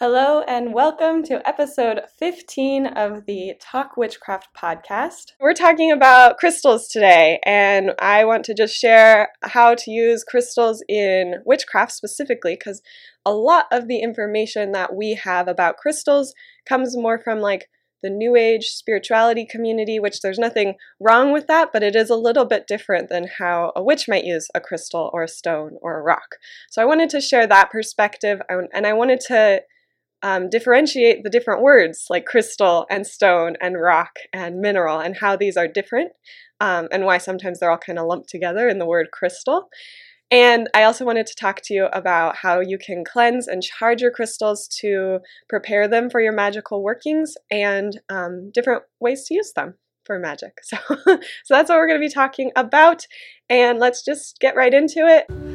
Hello, and welcome to episode 15 of the Talk Witchcraft podcast. We're talking about crystals today, and I want to just share how to use crystals in witchcraft specifically because a lot of the information that we have about crystals comes more from like the New Age spirituality community, which there's nothing wrong with that, but it is a little bit different than how a witch might use a crystal or a stone or a rock. So I wanted to share that perspective, and I wanted to um, differentiate the different words like crystal and stone and rock and mineral and how these are different um, and why sometimes they're all kind of lumped together in the word crystal. And I also wanted to talk to you about how you can cleanse and charge your crystals to prepare them for your magical workings and um, different ways to use them for magic. So, so that's what we're going to be talking about. And let's just get right into it.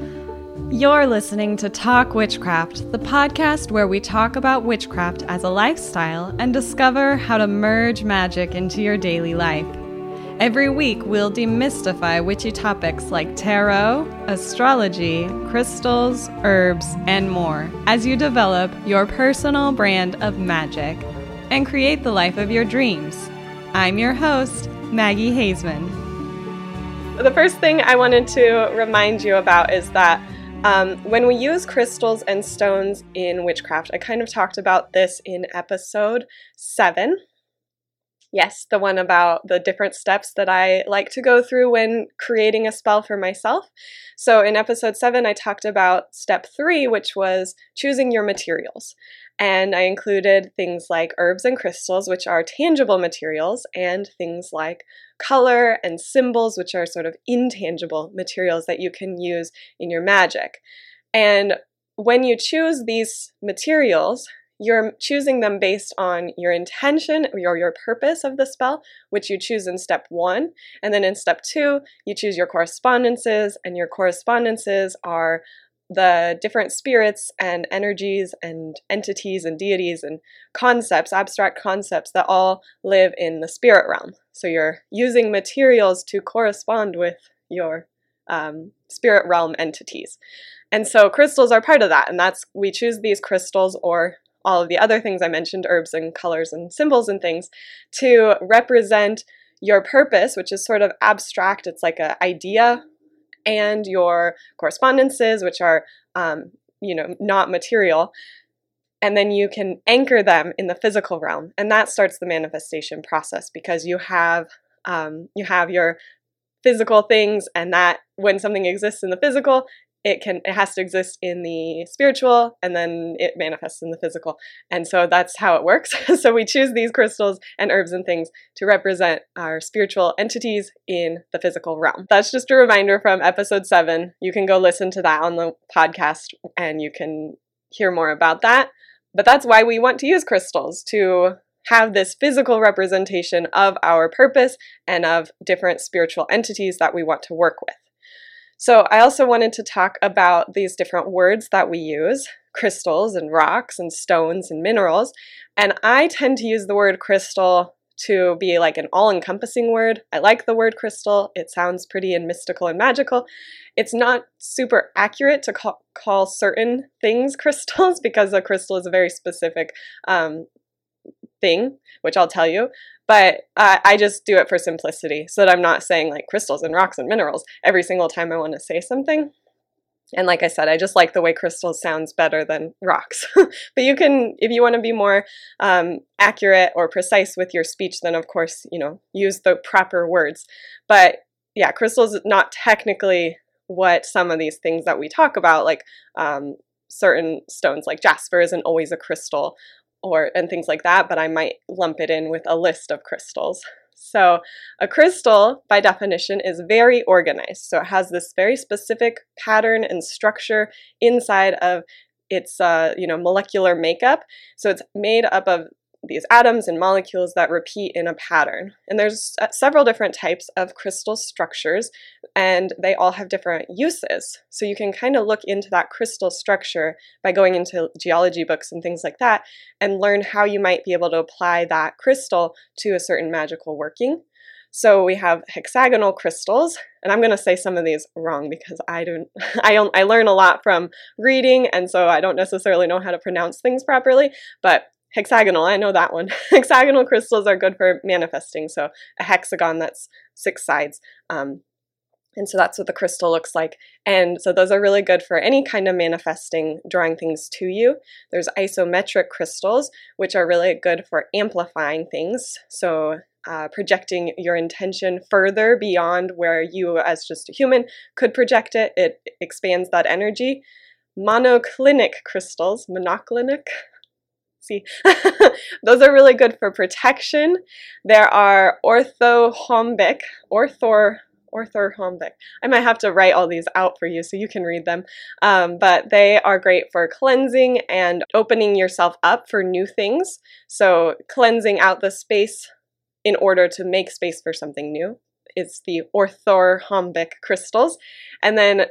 You're listening to Talk Witchcraft, the podcast where we talk about witchcraft as a lifestyle and discover how to merge magic into your daily life. Every week, we'll demystify witchy topics like tarot, astrology, crystals, herbs, and more as you develop your personal brand of magic and create the life of your dreams. I'm your host, Maggie Haseman. The first thing I wanted to remind you about is that um, when we use crystals and stones in witchcraft, I kind of talked about this in episode seven. Yes, the one about the different steps that I like to go through when creating a spell for myself. So, in episode seven, I talked about step three, which was choosing your materials. And I included things like herbs and crystals, which are tangible materials, and things like color and symbols, which are sort of intangible materials that you can use in your magic. And when you choose these materials, you're choosing them based on your intention or your, your purpose of the spell, which you choose in step one. And then in step two, you choose your correspondences, and your correspondences are the different spirits and energies and entities and deities and concepts, abstract concepts that all live in the spirit realm. So you're using materials to correspond with your um, spirit realm entities. And so crystals are part of that. And that's, we choose these crystals or all of the other things I mentioned, herbs and colors and symbols and things, to represent your purpose, which is sort of abstract. It's like an idea and your correspondences, which are, um, you know, not material. And then you can anchor them in the physical realm, and that starts the manifestation process because you have um, you have your physical things, and that when something exists in the physical, it can it has to exist in the spiritual and then it manifests in the physical. And so that's how it works. So we choose these crystals and herbs and things to represent our spiritual entities in the physical realm. That's just a reminder from episode 7 you can go listen to that on the podcast and you can hear more about that. But that's why we want to use crystals to have this physical representation of our purpose and of different spiritual entities that we want to work with so I also wanted to talk about these different words that we use, crystals and rocks and stones and minerals. And I tend to use the word crystal to be like an all encompassing word. I like the word crystal. It sounds pretty and mystical and magical. It's not super accurate to call, call certain things crystals because a crystal is a very specific um, thing, which I'll tell you. But uh, I just do it for simplicity so that I'm not saying like crystals and rocks and minerals every single time I want to say something. And like I said, I just like the way crystals sounds better than rocks. but you can, if you want to be more um, accurate or precise with your speech, then of course, you know, use the proper words. But yeah, crystals is not technically what some of these things that we talk about, like um, certain stones, like jasper isn't always a crystal or and things like that, but I might lump it in with a list of crystals. So, a crystal, by definition, is very organized. So, it has this very specific pattern and structure inside of its, uh, you know, molecular makeup. So, it's made up of these atoms and molecules that repeat in a pattern. And there's uh, several different types of crystal structures, and they all have different uses. So you can kind of look into that crystal structure by going into geology books and things like that and learn how you might be able to apply that crystal to a certain magical working. So we have hexagonal crystals, and I'm going to say some of these wrong because I don't I don't I learn a lot from reading and so I don't necessarily know how to pronounce things properly, but hexagonal, I know that one. hexagonal crystals are good for manifesting, so a hexagon that's six sides. Um, and so that's what the crystal looks like. And so those are really good for any kind of manifesting, drawing things to you. There's isometric crystals, which are really good for amplifying things. So uh, projecting your intention further beyond where you, as just a human, could project it. It expands that energy. Monoclinic crystals, monoclinic, see, those are really good for protection. There are orthorhombic, orthor orthorhombic. I might have to write all these out for you so you can read them. Um, but they are great for cleansing and opening yourself up for new things. So cleansing out the space in order to make space for something new. It's the orthorhombic crystals. And then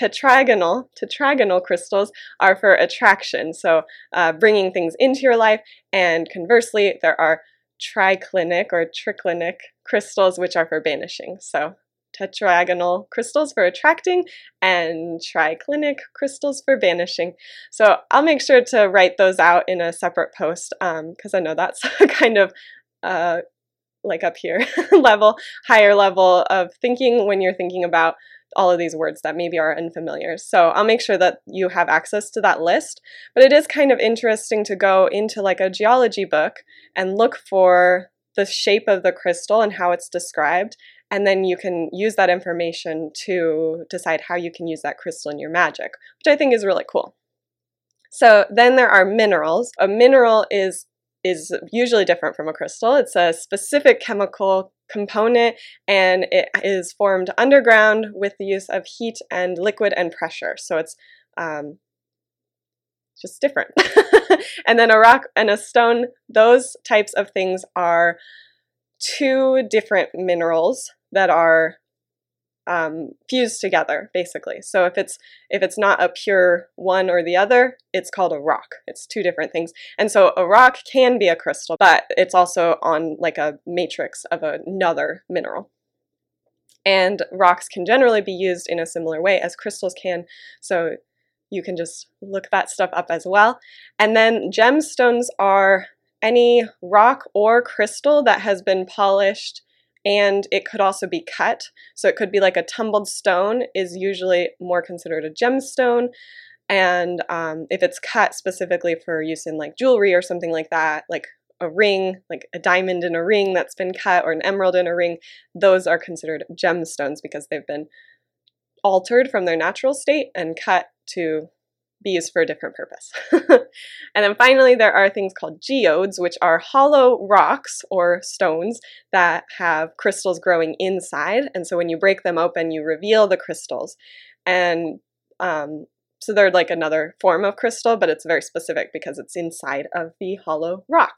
tetragonal, tetragonal crystals are for attraction, so uh, bringing things into your life. And conversely, there are triclinic or triclinic crystals, which are for banishing. So tetragonal crystals for attracting and triclinic crystals for banishing. So I'll make sure to write those out in a separate post because um, I know that's kind of uh, like up here level, higher level of thinking when you're thinking about all of these words that maybe are unfamiliar. So I'll make sure that you have access to that list. But it is kind of interesting to go into like a geology book and look for the shape of the crystal and how it's described. And then you can use that information to decide how you can use that crystal in your magic, which I think is really cool. So then there are minerals. A mineral is is usually different from a crystal. It's a specific chemical component and it is formed underground with the use of heat and liquid and pressure. So it's um, just different. and then a rock and a stone, those types of things are two different minerals that are um, fused together basically. So if it's if it's not a pure one or the other it's called a rock. It's two different things. And so a rock can be a crystal but it's also on like a matrix of another mineral. And rocks can generally be used in a similar way as crystals can. So you can just look that stuff up as well. And then gemstones are any rock or crystal that has been polished and it could also be cut. So it could be like a tumbled stone is usually more considered a gemstone. And um, if it's cut specifically for use in like jewelry or something like that, like a ring, like a diamond in a ring that's been cut or an emerald in a ring, those are considered gemstones because they've been altered from their natural state and cut to be used for a different purpose. and then finally, there are things called geodes, which are hollow rocks or stones that have crystals growing inside. And so when you break them open, you reveal the crystals. And um, so they're like another form of crystal, but it's very specific because it's inside of the hollow rock.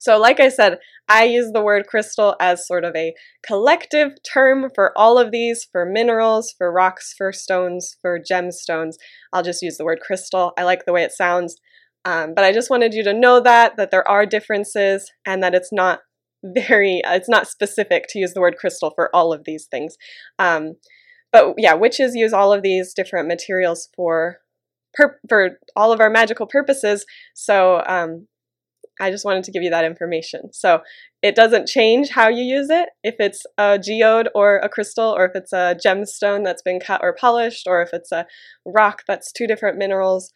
So, like I said, I use the word crystal as sort of a collective term for all of these for minerals, for rocks, for stones, for gemstones. I'll just use the word crystal. I like the way it sounds. Um, but I just wanted you to know that, that there are differences and that it's not very, it's not specific to use the word crystal for all of these things. Um, but yeah, witches use all of these different materials for for all of our magical purposes. So um, I just wanted to give you that information. So it doesn't change how you use it, if it's a geode or a crystal, or if it's a gemstone that's been cut or polished, or if it's a rock that's two different minerals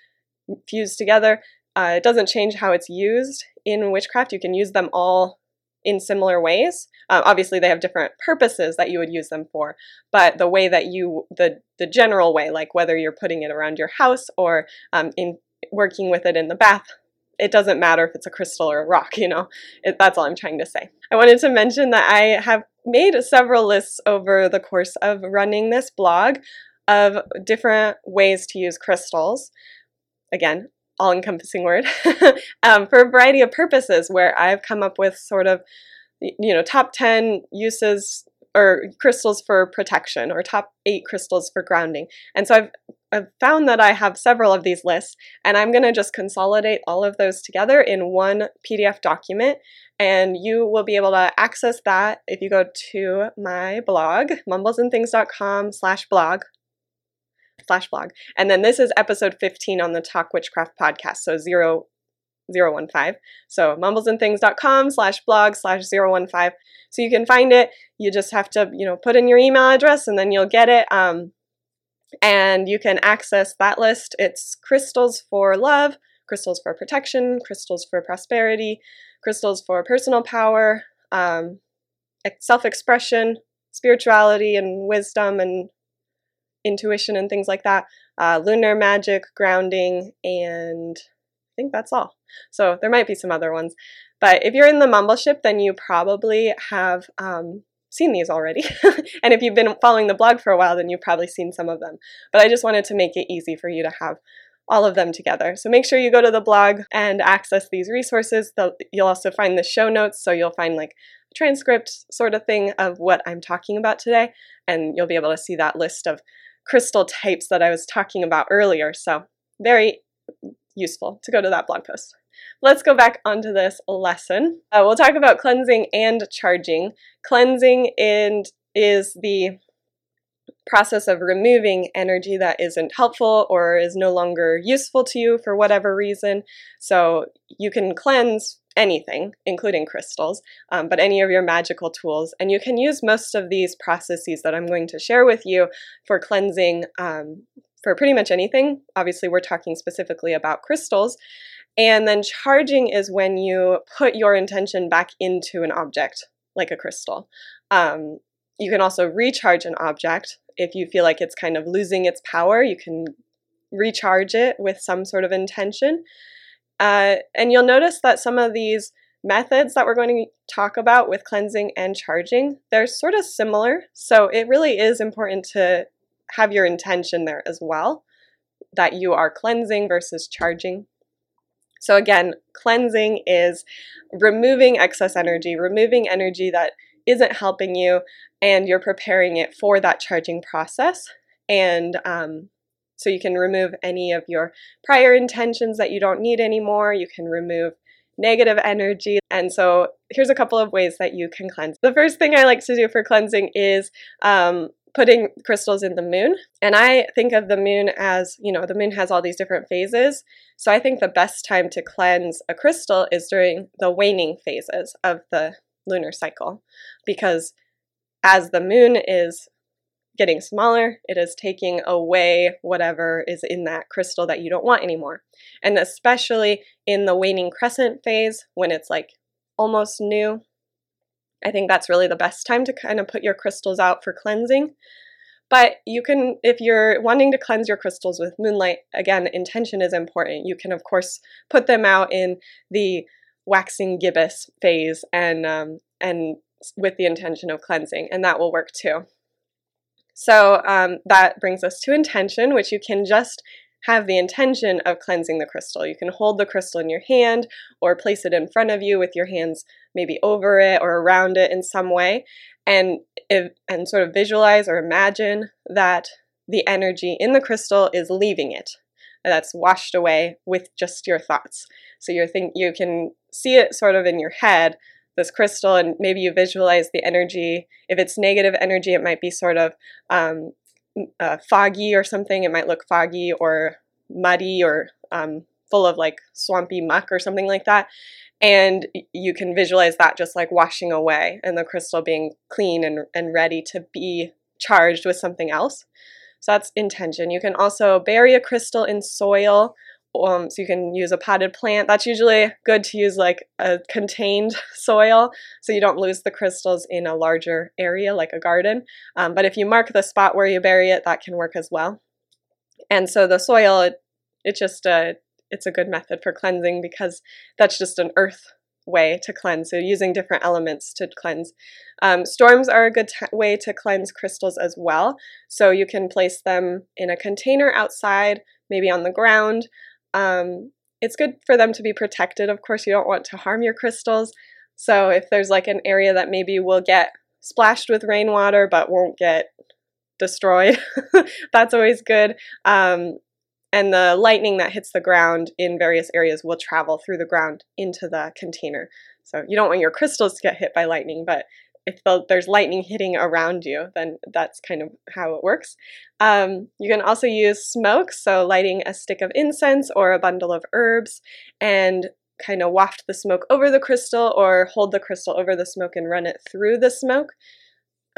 fused together. Uh, it doesn't change how it's used in witchcraft. You can use them all in similar ways. Uh, obviously, they have different purposes that you would use them for, but the way that you, the the general way, like whether you're putting it around your house or um, in working with it in the bath it doesn't matter if it's a crystal or a rock, you know. It, that's all I'm trying to say. I wanted to mention that I have made several lists over the course of running this blog of different ways to use crystals. Again, all encompassing word, um, for a variety of purposes where I've come up with sort of, you know, top 10 uses or crystals for protection or top eight crystals for grounding. And so I've I've found that I have several of these lists, and I'm going to just consolidate all of those together in one PDF document. And you will be able to access that if you go to my blog, mumblesandthings.com slash blog, slash blog. And then this is episode 15 on the Talk Witchcraft podcast, so zero, zero one five. So mumblesandthings.com slash blog slash zero one five. So you can find it. You just have to, you know, put in your email address and then you'll get it. Um, and you can access that list. It's crystals for love, crystals for protection, crystals for prosperity, crystals for personal power, um, self expression, spirituality, and wisdom, and intuition, and things like that, uh, lunar magic, grounding, and I think that's all. So there might be some other ones. But if you're in the Mumbleship, then you probably have um, seen these already. and if you've been following the blog for a while, then you've probably seen some of them. But I just wanted to make it easy for you to have all of them together. So make sure you go to the blog and access these resources. You'll also find the show notes, so you'll find like a transcript sort of thing of what I'm talking about today, and you'll be able to see that list of crystal types that I was talking about earlier. So very useful to go to that blog post. Let's go back onto this lesson. Uh, we'll talk about cleansing and charging. Cleansing and is the process of removing energy that isn't helpful or is no longer useful to you for whatever reason. So you can cleanse anything, including crystals, um, but any of your magical tools. And you can use most of these processes that I'm going to share with you for cleansing um, for pretty much anything. Obviously, we're talking specifically about crystals. And then charging is when you put your intention back into an object, like a crystal. Um, you can also recharge an object if you feel like it's kind of losing its power. You can recharge it with some sort of intention. Uh, and you'll notice that some of these methods that we're going to talk about with cleansing and charging, they're sort of similar. So it really is important to have your intention there as well, that you are cleansing versus charging. So, again, cleansing is removing excess energy, removing energy that isn't helping you, and you're preparing it for that charging process. And um, so you can remove any of your prior intentions that you don't need anymore. You can remove negative energy. And so here's a couple of ways that you can cleanse. The first thing I like to do for cleansing is um, putting crystals in the moon. And I think of the moon as, you know, the moon has all these different phases. So I think the best time to cleanse a crystal is during the waning phases of the lunar cycle. Because as the moon is getting smaller, it is taking away whatever is in that crystal that you don't want anymore. And especially in the waning crescent phase, when it's like almost new, I think that's really the best time to kind of put your crystals out for cleansing. But you can, if you're wanting to cleanse your crystals with moonlight, again, intention is important. You can, of course, put them out in the waxing gibbous phase and um, and with the intention of cleansing, and that will work too. So um, that brings us to intention, which you can just have the intention of cleansing the crystal. You can hold the crystal in your hand or place it in front of you with your hands maybe over it or around it in some way and and sort of visualize or imagine that the energy in the crystal is leaving it. That's washed away with just your thoughts. So you think you can see it sort of in your head, this crystal, and maybe you visualize the energy. If it's negative energy, it might be sort of um, uh, foggy or something. It might look foggy or muddy or um, full of like swampy muck or something like that. And you can visualize that just like washing away and the crystal being clean and, and ready to be charged with something else. So that's intention. You can also bury a crystal in soil. Um, so you can use a potted plant. That's usually good to use like a contained soil so you don't lose the crystals in a larger area like a garden. Um, but if you mark the spot where you bury it, that can work as well. And so the soil, it, it just uh, it's a good method for cleansing because that's just an earth way to cleanse. So using different elements to cleanse. Um, storms are a good t- way to cleanse crystals as well. So you can place them in a container outside, maybe on the ground. Um, it's good for them to be protected. Of course, you don't want to harm your crystals. So if there's like an area that maybe will get splashed with rainwater but won't get destroyed. That's always good. Um, and the lightning that hits the ground in various areas will travel through the ground into the container. So you don't want your crystals to get hit by lightning, but if the, there's lightning hitting around you, then that's kind of how it works. Um, you can also use smoke, so lighting a stick of incense or a bundle of herbs and kind of waft the smoke over the crystal or hold the crystal over the smoke and run it through the smoke.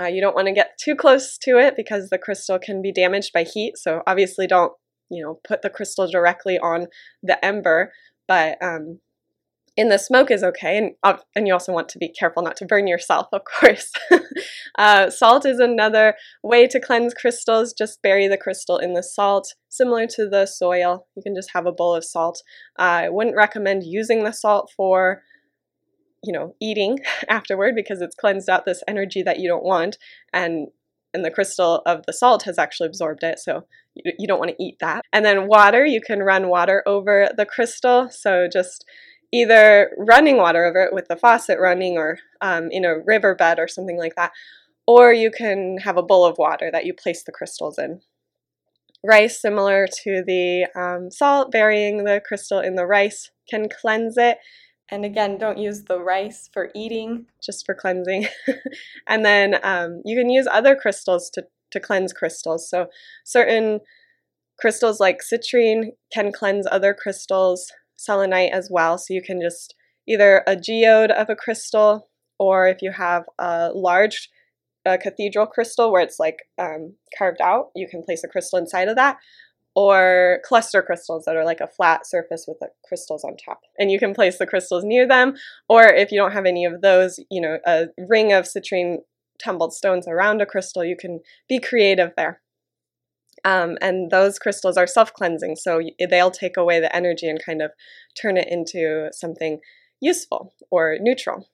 Uh, you don't want to get too close to it because the crystal can be damaged by heat. So obviously, don't you know put the crystal directly on the ember, but um, in the smoke is okay, and uh, and you also want to be careful not to burn yourself, of course. uh, salt is another way to cleanse crystals. Just bury the crystal in the salt, similar to the soil. You can just have a bowl of salt. Uh, I wouldn't recommend using the salt for you know, eating afterward because it's cleansed out this energy that you don't want and and the crystal of the salt has actually absorbed it, so you, you don't want to eat that. And then water, you can run water over the crystal, so just either running water over it with the faucet running or um, in a riverbed or something like that, or you can have a bowl of water that you place the crystals in. Rice, similar to the um, salt, burying the crystal in the rice can cleanse it and again, don't use the rice for eating, just for cleansing. and then um, you can use other crystals to, to cleanse crystals. So certain crystals like citrine can cleanse other crystals, selenite as well. So you can just either a geode of a crystal, or if you have a large a cathedral crystal where it's like um, carved out, you can place a crystal inside of that or cluster crystals that are like a flat surface with the crystals on top. And you can place the crystals near them, or if you don't have any of those, you know, a ring of citrine tumbled stones around a crystal, you can be creative there. Um, and those crystals are self cleansing, so they'll take away the energy and kind of turn it into something useful or neutral.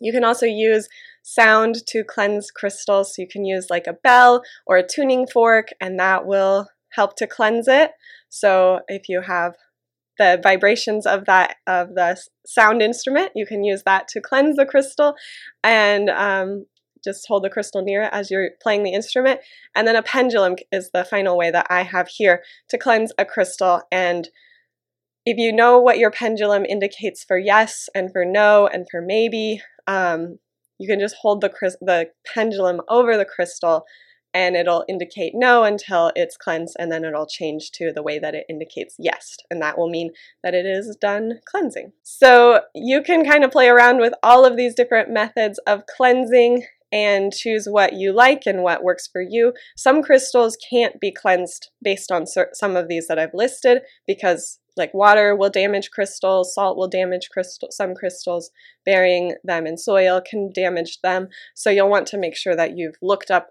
You can also use sound to cleanse crystals. So you can use like a bell or a tuning fork, and that will help to cleanse it. So if you have the vibrations of that of the sound instrument, you can use that to cleanse the crystal, and um, just hold the crystal near it as you're playing the instrument. And then a pendulum is the final way that I have here to cleanse a crystal. And if you know what your pendulum indicates for yes and for no and for maybe, um, you can just hold the the pendulum over the crystal and it'll indicate no until it's cleansed and then it'll change to the way that it indicates yes and that will mean that it is done cleansing. So you can kind of play around with all of these different methods of cleansing and choose what you like and what works for you. Some crystals can't be cleansed based on some of these that I've listed because like water will damage crystals, salt will damage crystal, some crystals, burying them in soil can damage them. So you'll want to make sure that you've looked up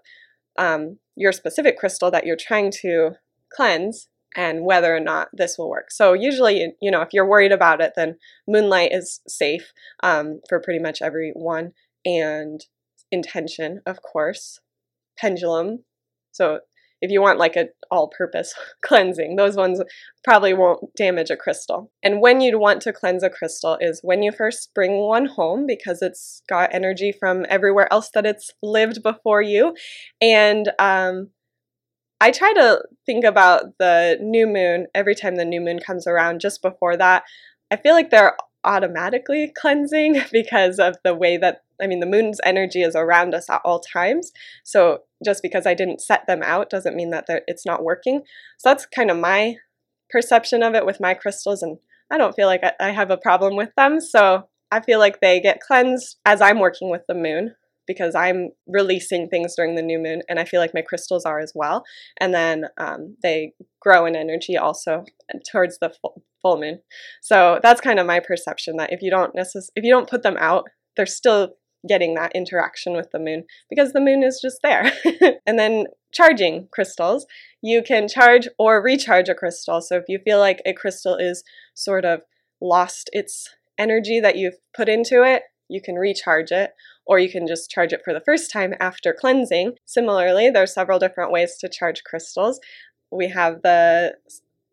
um, your specific crystal that you're trying to cleanse and whether or not this will work. So usually, you know, if you're worried about it, then moonlight is safe um, for pretty much everyone, and intention, of course, pendulum. So if you want like an all-purpose cleansing, those ones probably won't damage a crystal. And when you'd want to cleanse a crystal is when you first bring one home because it's got energy from everywhere else that it's lived before you. And um, I try to think about the new moon every time the new moon comes around just before that. I feel like they're automatically cleansing because of the way that I mean the moon's energy is around us at all times. So just because I didn't set them out doesn't mean that it's not working. So that's kind of my perception of it with my crystals and I don't feel like I have a problem with them. So I feel like they get cleansed as I'm working with the moon because I'm releasing things during the new moon, and I feel like my crystals are as well. And then um, they grow in energy also towards the full, moon. So that's kind of my perception that if you don't necess- if you don't put them out, they're still getting that interaction with the moon because the moon is just there. and then charging crystals, you can charge or recharge a crystal. So if you feel like a crystal is sort of lost its energy that you've put into it, you can recharge it or you can just charge it for the first time after cleansing. Similarly, there are several different ways to charge crystals. We have the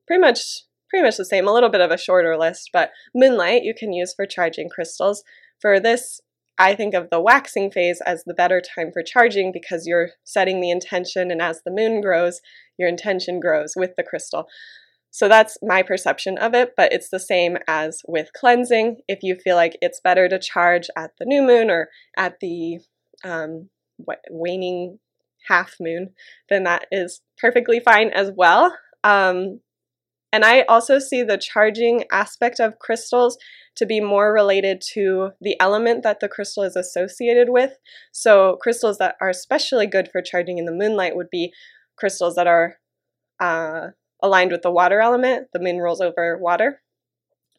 pretty much pretty much the same, a little bit of a shorter list, but moonlight you can use for charging crystals. For this I think of the waxing phase as the better time for charging because you're setting the intention, and as the moon grows, your intention grows with the crystal. So that's my perception of it, but it's the same as with cleansing. If you feel like it's better to charge at the new moon or at the um, waning half moon, then that is perfectly fine as well. Um, and I also see the charging aspect of crystals to be more related to the element that the crystal is associated with. So, crystals that are especially good for charging in the moonlight would be crystals that are uh, aligned with the water element. The moon rolls over water.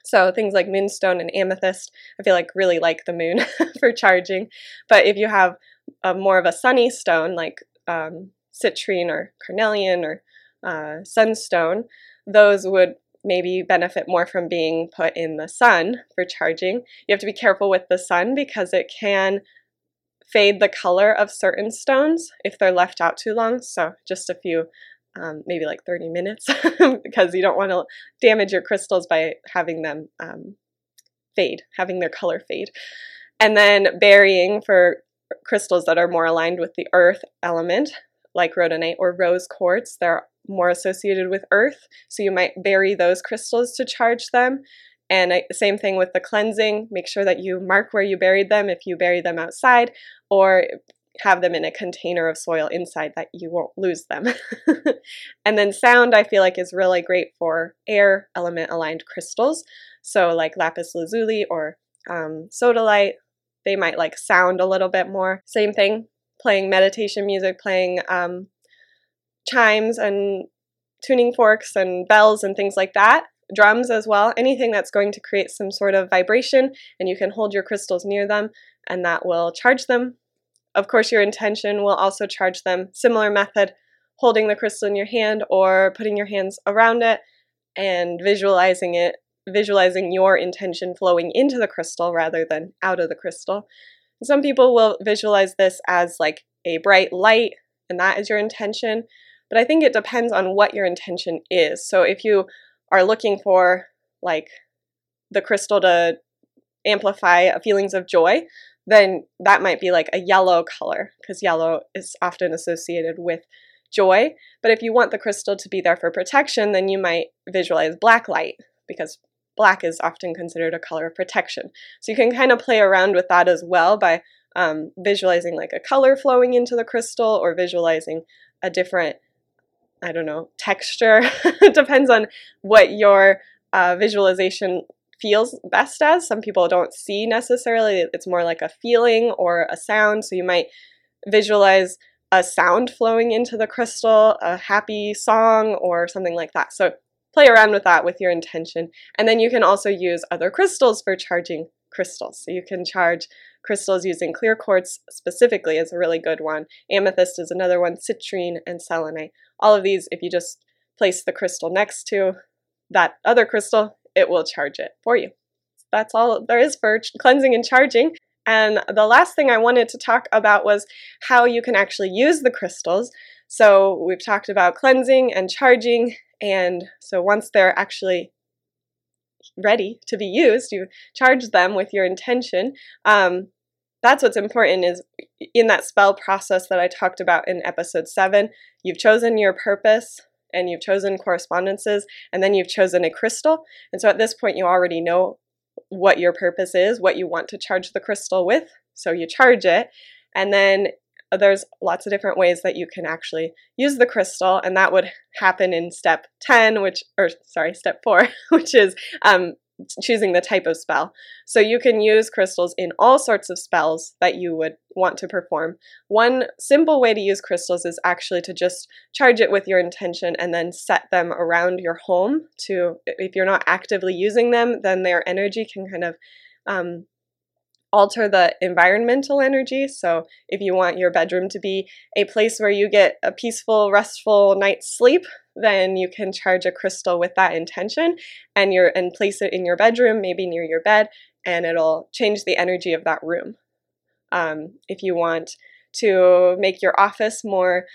So, things like moonstone and amethyst, I feel like really like the moon for charging. But if you have a, more of a sunny stone like um, citrine or carnelian or uh, sunstone, those would maybe benefit more from being put in the sun for charging. You have to be careful with the sun because it can fade the color of certain stones if they're left out too long. So just a few, um, maybe like 30 minutes, because you don't want to damage your crystals by having them um, fade, having their color fade. And then burying for crystals that are more aligned with the earth element, like rhodonite or rose quartz. They're more associated with earth, so you might bury those crystals to charge them. And I, same thing with the cleansing. Make sure that you mark where you buried them if you bury them outside, or have them in a container of soil inside that you won't lose them. and then sound, I feel like, is really great for air element aligned crystals. So, like lapis lazuli or um, sodalite, they might like sound a little bit more. Same thing, playing meditation music, playing um, chimes and tuning forks and bells and things like that. Drums as well, anything that's going to create some sort of vibration, and you can hold your crystals near them, and that will charge them. Of course, your intention will also charge them. Similar method, holding the crystal in your hand or putting your hands around it and visualizing it, visualizing your intention flowing into the crystal rather than out of the crystal. Some people will visualize this as like a bright light, and that is your intention. But I think it depends on what your intention is. So if you are looking for like the crystal to amplify feelings of joy, then that might be like a yellow color because yellow is often associated with joy. But if you want the crystal to be there for protection, then you might visualize black light because black is often considered a color of protection. So you can kind of play around with that as well by um, visualizing like a color flowing into the crystal or visualizing a different I don't know, texture. depends on what your uh, visualization feels best as. Some people don't see necessarily, it's more like a feeling or a sound. So you might visualize a sound flowing into the crystal, a happy song, or something like that. So play around with that with your intention. And then you can also use other crystals for charging crystals. So you can charge crystals using clear quartz specifically is a really good one. Amethyst is another one, citrine and selenite. All of these, if you just place the crystal next to that other crystal, it will charge it for you. That's all there is for cleansing and charging. And the last thing I wanted to talk about was how you can actually use the crystals. So we've talked about cleansing and charging. And so once they're actually ready to be used, you charge them with your intention. Um, that's what's important is in that spell process that I talked about in episode seven, you've chosen your purpose and you've chosen correspondences and then you've chosen a crystal. And so at this point, you already know what your purpose is, what you want to charge the crystal with. So you charge it. And then there's lots of different ways that you can actually use the crystal. And that would happen in step 10, which, or sorry, step four, which is um, choosing the type of spell. So you can use crystals in all sorts of spells that you would want to perform. One simple way to use crystals is actually to just charge it with your intention and then set them around your home to if you're not actively using them, then their energy can kind of um, alter the environmental energy. So, if you want your bedroom to be a place where you get a peaceful, restful night's sleep, then you can charge a crystal with that intention and you and place it in your bedroom, maybe near your bed, and it'll change the energy of that room. Um, if you want to make your office more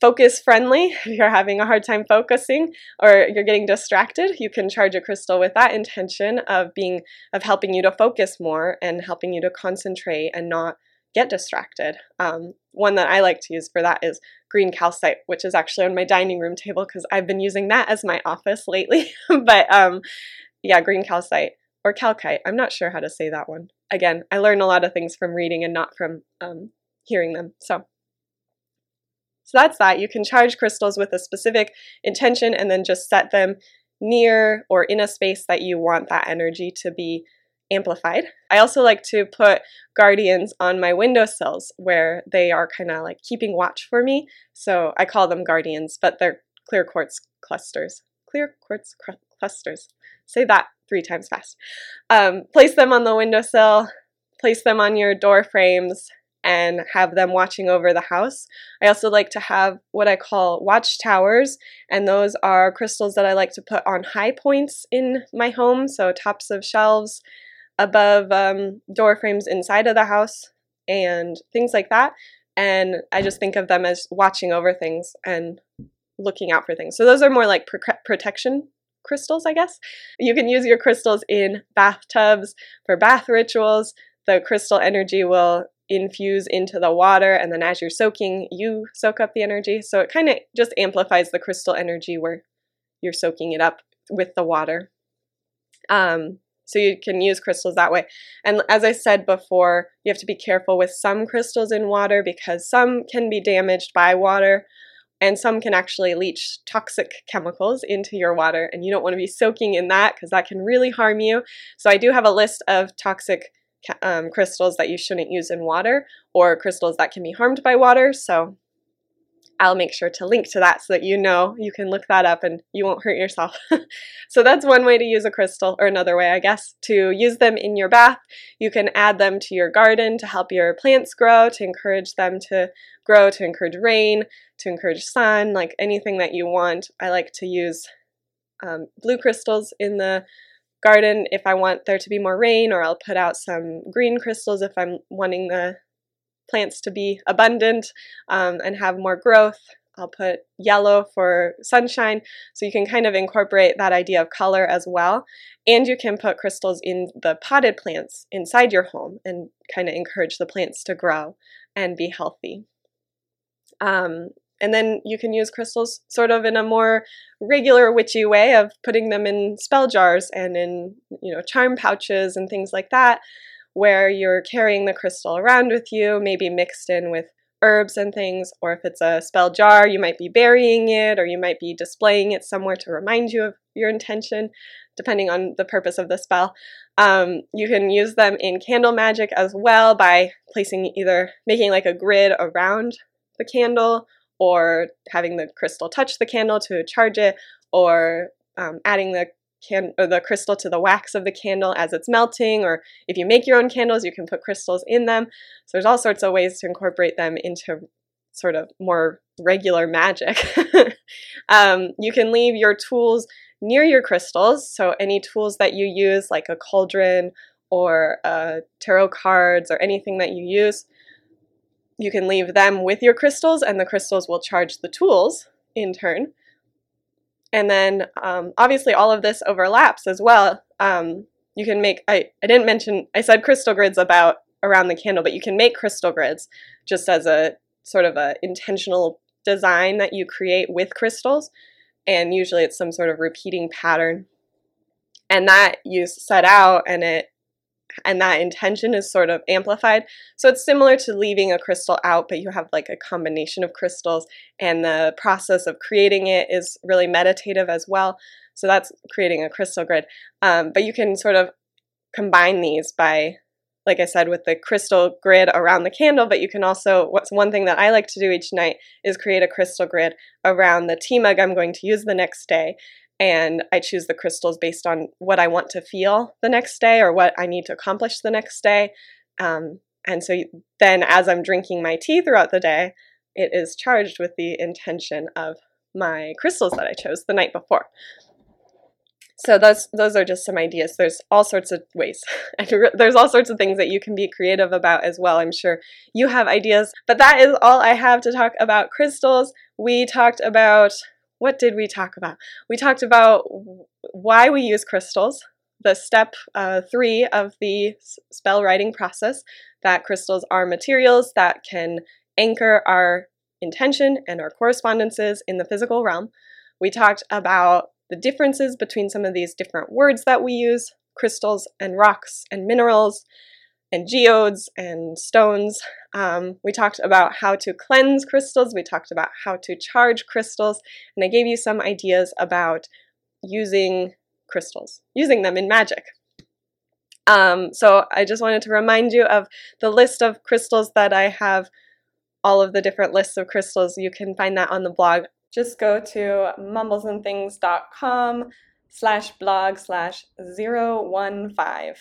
focus friendly. If you're having a hard time focusing or you're getting distracted, you can charge a crystal with that intention of being of helping you to focus more and helping you to concentrate and not get distracted. Um, one that I like to use for that is green calcite, which is actually on my dining room table because I've been using that as my office lately. but um, yeah, green calcite or calcite. I'm not sure how to say that one. Again, I learn a lot of things from reading and not from um, hearing them. So. So that's that. You can charge crystals with a specific intention and then just set them near or in a space that you want that energy to be amplified. I also like to put guardians on my windowsills where they are kind of like keeping watch for me. So I call them guardians, but they're clear quartz clusters. Clear quartz clusters. Say that three times fast. Um, place them on the windowsill, place them on your door frames, and have them watching over the house. I also like to have what I call watchtowers, and those are crystals that I like to put on high points in my home, so tops of shelves, above um, door frames inside of the house, and things like that. And I just think of them as watching over things and looking out for things. So those are more like protection crystals, I guess. You can use your crystals in bathtubs for bath rituals. The crystal energy will infuse into the water and then as you're soaking you soak up the energy so it kind of just amplifies the crystal energy where you're soaking it up with the water um, so you can use crystals that way. And as i said before you have to be careful with some crystals in water because some can be damaged by water and some can actually leach toxic chemicals into your water. And you don't want to be soaking in that because that can really harm you. So i do have a list of toxic um, crystals that you shouldn't use in water or crystals that can be harmed by water. So I'll make sure to link to that so that you know you can look that up and you won't hurt yourself. so that's one way to use a crystal, or another way, I guess, to use them in your bath. You can add them to your garden to help your plants grow, to encourage them to grow, to encourage rain, to encourage sun, like anything that you want. I like to use um, blue crystals in the garden if I want there to be more rain, or I'll put out some green crystals if I'm wanting the plants to be abundant um, and have more growth. I'll put yellow for sunshine, so you can kind of incorporate that idea of color as well. And you can put crystals in the potted plants inside your home and kind of encourage the plants to grow and be healthy. Um, and then you can use crystals sort of in a more regular witchy way of putting them in spell jars and in, you know, charm pouches and things like that, where you're carrying the crystal around with you, maybe mixed in with herbs and things, or if it's a spell jar, you might be burying it or you might be displaying it somewhere to remind you of your intention, depending on the purpose of the spell. Um, you can use them in candle magic as well by placing either making like a grid around the candle or having the crystal touch the candle to charge it, or um, adding the can or the crystal to the wax of the candle as it's melting, or if you make your own candles, you can put crystals in them. So there's all sorts of ways to incorporate them into sort of more regular magic. um, you can leave your tools near your crystals, so any tools that you use, like a cauldron or uh, tarot cards or anything that you use, you can leave them with your crystals and the crystals will charge the tools in turn. And then um, obviously all of this overlaps as well. Um, you can make, I, I didn't mention, I said crystal grids about around the candle, but you can make crystal grids just as a sort of a intentional design that you create with crystals. And usually it's some sort of repeating pattern. And that you set out and it and that intention is sort of amplified. So it's similar to leaving a crystal out, but you have like a combination of crystals, and the process of creating it is really meditative as well. So that's creating a crystal grid. Um, but you can sort of combine these by, like I said, with the crystal grid around the candle, but you can also, what's one thing that I like to do each night is create a crystal grid around the tea mug I'm going to use the next day and I choose the crystals based on what I want to feel the next day or what I need to accomplish the next day. Um, and so then, as I'm drinking my tea throughout the day, it is charged with the intention of my crystals that I chose the night before. So those those are just some ideas. There's all sorts of ways, and there's all sorts of things that you can be creative about as well. I'm sure you have ideas, but that is all I have to talk about crystals we talked about what did we talk about? We talked about why we use crystals, the step uh, three of the spell writing process, that crystals are materials that can anchor our intention and our correspondences in the physical realm. We talked about the differences between some of these different words that we use crystals and rocks and minerals and geodes and stones. Um, we talked about how to cleanse crystals, we talked about how to charge crystals, and I gave you some ideas about using crystals, using them in magic. Um, so I just wanted to remind you of the list of crystals that I have, all of the different lists of crystals. You can find that on the blog. Just go to mumblesandthings.com slash blog slash 015.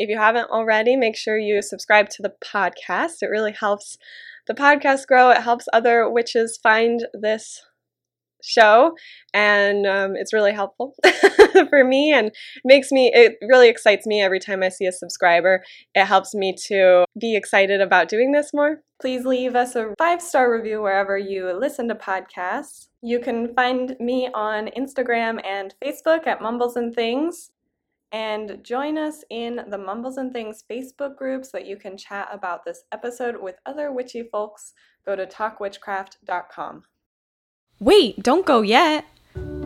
If you haven't already, make sure you subscribe to the podcast. It really helps the podcast grow. It helps other witches find this show and um, it's really helpful for me and makes me it really excites me every time i see a subscriber it helps me to be excited about doing this more please leave us a five star review wherever you listen to podcasts you can find me on instagram and facebook at mumbles and things and join us in the Mumbles and Things Facebook group so that you can chat about this episode with other witchy folks. Go to talkwitchcraft.com. Wait, don't go yet!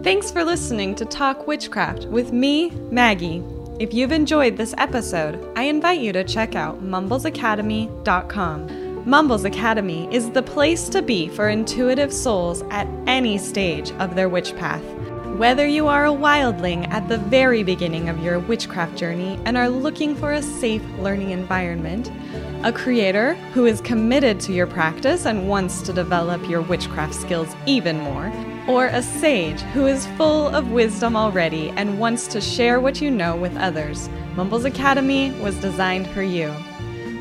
Thanks for listening to Talk Witchcraft with me, Maggie. If you've enjoyed this episode, I invite you to check out mumblesacademy.com. Mumbles Academy is the place to be for intuitive souls at any stage of their witch path. Whether you are a wildling at the very beginning of your witchcraft journey and are looking for a safe learning environment, a creator who is committed to your practice and wants to develop your witchcraft skills even more, or a sage who is full of wisdom already and wants to share what you know with others, Mumbles Academy was designed for you.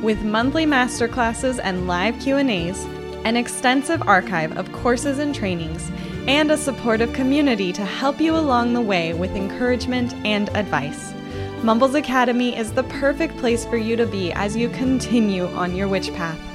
With monthly masterclasses and live Q&As, an extensive archive of courses and trainings, and a supportive community to help you along the way with encouragement and advice. Mumbles Academy is the perfect place for you to be as you continue on your witch path.